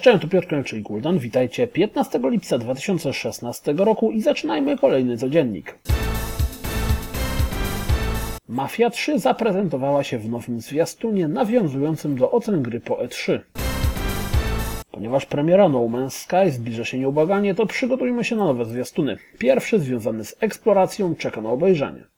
Cześć, cześć, tu Piotr Guldan. Witajcie 15 lipca 2016 roku i zaczynajmy kolejny codziennik. Mafia 3 zaprezentowała się w nowym zwiastunie nawiązującym do ocen gry po E3. Ponieważ premiera No Man's Sky zbliża się nieubłaganie, to przygotujmy się na nowe zwiastuny. Pierwszy związany z eksploracją czeka na obejrzenie.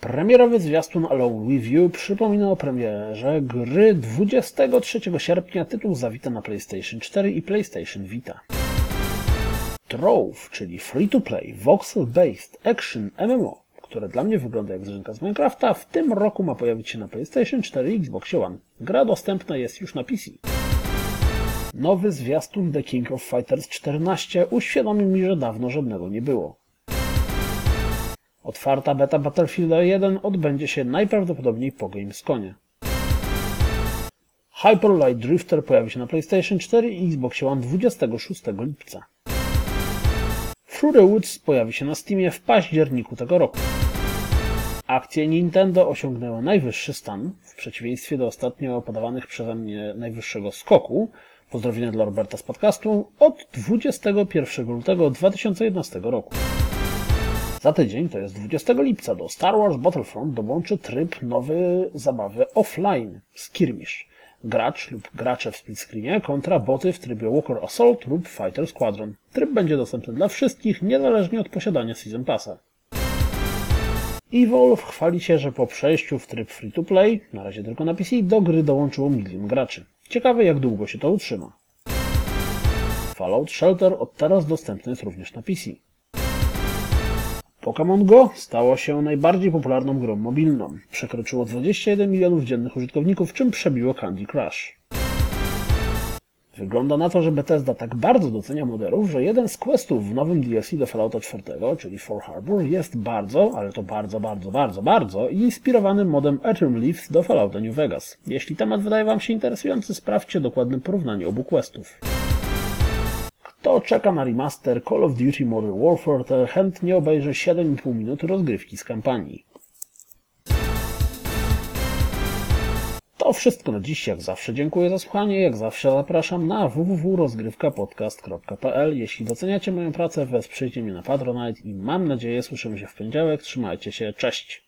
Premierowy zwiastun Alone With You przypomina o premierze gry 23 sierpnia. Tytuł zawita na PlayStation 4 i PlayStation Vita. Trove, czyli free-to-play, voxel-based action MMO, które dla mnie wygląda jak zrzynka z Minecrafta, w tym roku ma pojawić się na PlayStation 4 i Xbox One. Gra dostępna jest już na PC. Nowy zwiastun The King of Fighters 14 uświadomił mi, że dawno żadnego nie było. Otwarta beta Battlefielda 1 odbędzie się najprawdopodobniej po Gamesconie. Hyper Light Drifter pojawi się na PlayStation 4 i Xbox One 26 lipca. The Woods pojawi się na Steamie w październiku tego roku. Akcje Nintendo osiągnęły najwyższy stan, w przeciwieństwie do ostatnio podawanych przeze mnie najwyższego skoku, pozdrowienia dla Roberta z podcastu, od 21 lutego 2011 roku. Za tydzień, to jest 20 lipca, do Star Wars Battlefront dołączy tryb nowy zabawy offline, Skirmish. Gracz lub gracze w split screenie kontra boty w trybie Walker Assault lub Fighter Squadron. Tryb będzie dostępny dla wszystkich, niezależnie od posiadania Season Passa. Evolve chwali się, że po przejściu w tryb free-to-play, na razie tylko na PC, do gry dołączyło milion graczy. Ciekawe jak długo się to utrzyma. Fallout Shelter od teraz dostępny jest również na PC. Pokémon Go stało się najbardziej popularną grą mobilną. Przekroczyło 21 milionów dziennych użytkowników, czym przebiło Candy Crush. Wygląda na to, że Bethesda tak bardzo docenia moderów, że jeden z questów w nowym DLC do Fallouta 4, czyli For Harbor, jest bardzo, ale to bardzo, bardzo, bardzo, bardzo inspirowany modem Ethereum Leaves do Fallouta New Vegas. Jeśli temat wydaje Wam się interesujący, sprawdźcie dokładne porównanie obu questów. Kto czeka na remaster Call of Duty Modern Warfare, to chętnie obejrzy 7,5 minuty rozgrywki z kampanii. To wszystko na dziś. Jak zawsze dziękuję za słuchanie. Jak zawsze zapraszam na www.rozgrywkapodcast.pl. Jeśli doceniacie moją pracę, wesprzyjcie mnie na Patronite i mam nadzieję słyszymy się w poniedziałek. Trzymajcie się. Cześć!